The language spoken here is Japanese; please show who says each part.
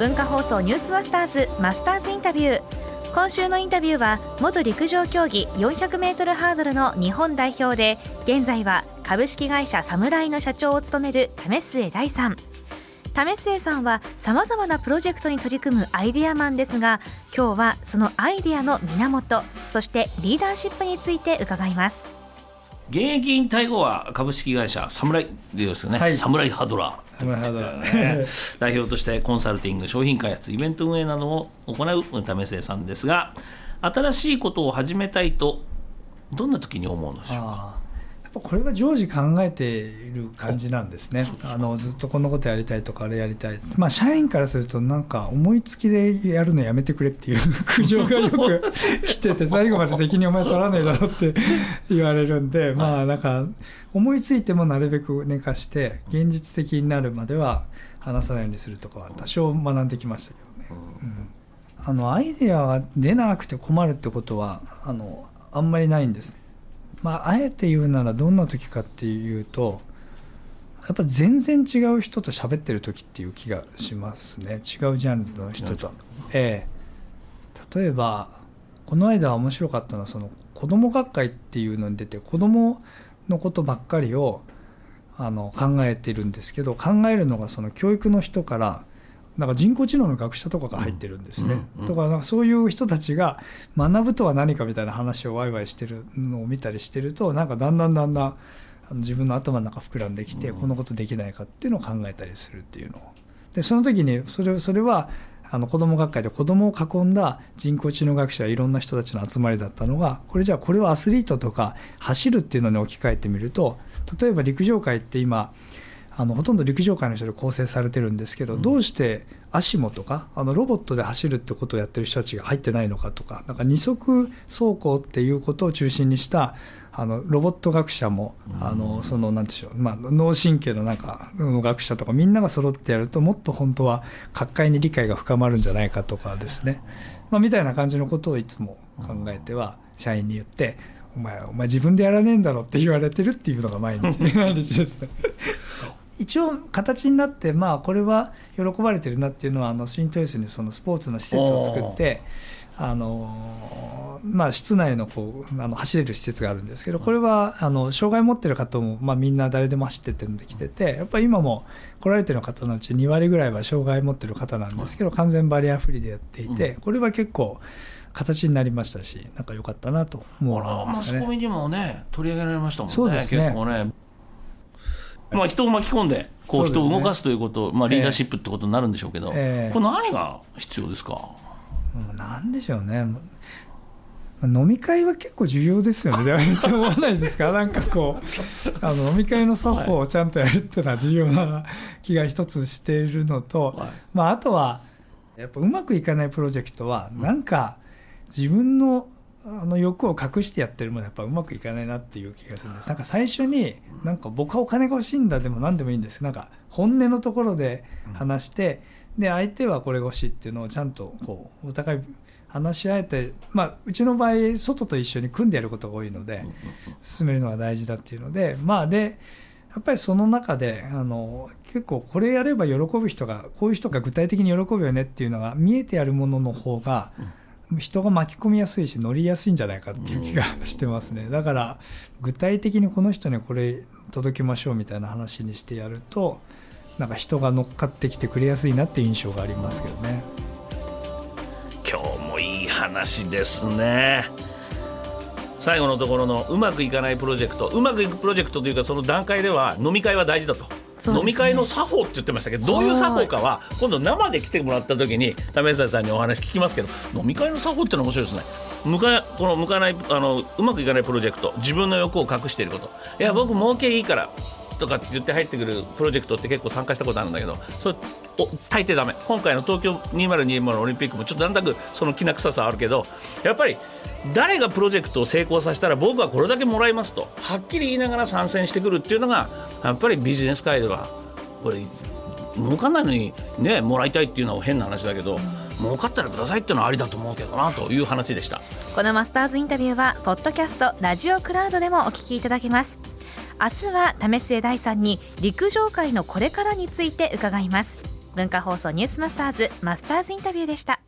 Speaker 1: 文化放送ニュースマスターズマスターズインタビュー。今週のインタビューは元陸上競技 400m ハードルの日本代表で現在は株式会社サムライの社長を務める為末大さん。為末さんはさまざまなプロジェクトに取り組むアイデアマンですが今日はそのアイデアの源そしてリーダーシップについて伺います。
Speaker 2: 現役引退後は株式会社サムライですよね、はい、サムライハドラー、ね、代表としてコンサルティング商品開発イベント運営などを行う為末さんですが新しいことを始めたいとどんな時に思うのでしょうか？
Speaker 3: これは常時考えている感じなんですね。あのずっとこんなことやりたいとかあれやりたい、まあ、社員からするとなんか思いつきでやるのやめてくれっていう苦情がよく 来てて最後まで責任お前取らないだろって言われるんでまあなんか思いついてもなるべく寝かして現実的になるまでは話さないようにするとかは多少学んできましたけどね。うん。あのアイデアが出なくて困るってことはあのあんまりないんですまあ、あえて言うならどんな時かっていうとやっぱ全然違う人と喋ってる時っていう気がしますね。違うジャンルの人と。ええ、例えばこの間面白かったのはその子ども学会っていうのに出て子どものことばっかりをあの考えてるんですけど考えるのがその教育の人からなんか人工知能の学者とかが入ってるんですね。とかなんかそういう人たちが学ぶとは何かみたいな話をワイワイしてるのを見たりしてるとなんかだんだんだんだん自分の頭の中膨らんできてこのことできないかっていうのを考えたりするっていうのを。でその時にそれそれはあの子ども学会で子どもを囲んだ人工知能学者いろんな人たちの集まりだったのがこれじゃあこれをアスリートとか走るっていうのに置き換えてみると例えば陸上界って今あのほとんど陸上界の人で構成されてるんですけど、どうしてアシモとかあのロボットで走るってことをやってる人たちが入ってないのかとかなんか二足走行っていうことを中心にしたあのロボット学者も、あのそのなんでしょう、まあ、脳神経のなんかの学者とかみんなが揃ってやるともっと本当は各界に理解が深まるんじゃないかとかですね、まあ、みたいな感じのことをいつも考えては社員に言って。お前お前自分でやらねえんだろって言われてるっていうのが毎日 毎日ですね一応形になって、まあ、これは喜ばれてるなっていうのはあの新豊洲にそのスポーツの施設を作ってあの、まあ、室内のこうあの走れる施設があるんですけどこれはあの障害を持ってる方も、まあ、みんな誰でも走ってってるので来ててやっぱり今も来られてる方のうち2割ぐらいは障害を持ってる方なんですけど完全バリアフリーでやっていてこれは結構。形になりましたし、なんか良かったなと思
Speaker 2: う、ね、マスコミにもね、取り上げられましたもんね、
Speaker 3: そうですね結構
Speaker 2: ね。まあ、人を巻き込んでこう人を動かすということ、まあ、リーダーシップってことになるんでしょうけど、えー、これ何が必要ですか？
Speaker 3: なんでしょうね。飲み会は結構重要ですよね、でも 思わないですか、なんかこう、あの飲み会の作法をちゃんとやるっていうのは重要な気が一つしているのと、はい、まあ、あとは、やっぱうまくいかないプロジェクトは、なんか自分のあの欲を隠してやってるものやっぱうまくいかないなっていう気がするんです。なんか最初になんか僕はお金が欲しいんだでも何でもいいんです。なんか本音のところで話して、で相手はこれが欲しいっていうのをちゃんとこうお互い話し合えて、まあ、うちの場合外と一緒に組んでやることが多いので進めるのが大事だっていうのでまあでやっぱりその中であの結構これやれば喜ぶ人がこういう人が具体的に喜ぶよねっていうのが見えてやるものの方が、うん人が巻き込みやすいし乗りやすいんじゃないかっていう気がしてますね。だから具体的にこの人にこれ届けましょうみたいな話にしてやるとなんか人が乗っかってきてくれやすいなっていう印象がありますけどね。
Speaker 2: 今日もいい話ですね。最後のところのうまくいかないプロジェクト。うまくいくプロジェクトというかその段階では飲み会は大事だと飲み会の作法って言ってましたけどどういう作法かは今度生で来てもらった時に為末さんにお話聞きますけど飲み会の作法ってのは面白いですね。向かこの向かないあのうまくいかないプロジェクト自分の欲を隠していること。いや僕儲けいいからとかって言って入ってくるプロジェクトって結構参加したことあるんだけどそれお大抵だめ今回の東京2020のオリンピックもちょっとなんとなくそのきな臭さあるけどやっぱり誰がプロジェクトを成功させたら僕はこれだけもらいますとはっきり言いながら参戦してくるっていうのがやっぱりビジネス界ではこれ儲かんないのにねもらいたいっていうのは変な話だけど。儲かったらくださいっていうのはありだと思うけどなという話でした
Speaker 1: このマスターズインタビューはポッドキャストラジオクラウドでもお聞きいただけます明日は為末大さんに陸上界のこれからについて伺います。文化放送ニュースマスターズマスターズインタビューでした。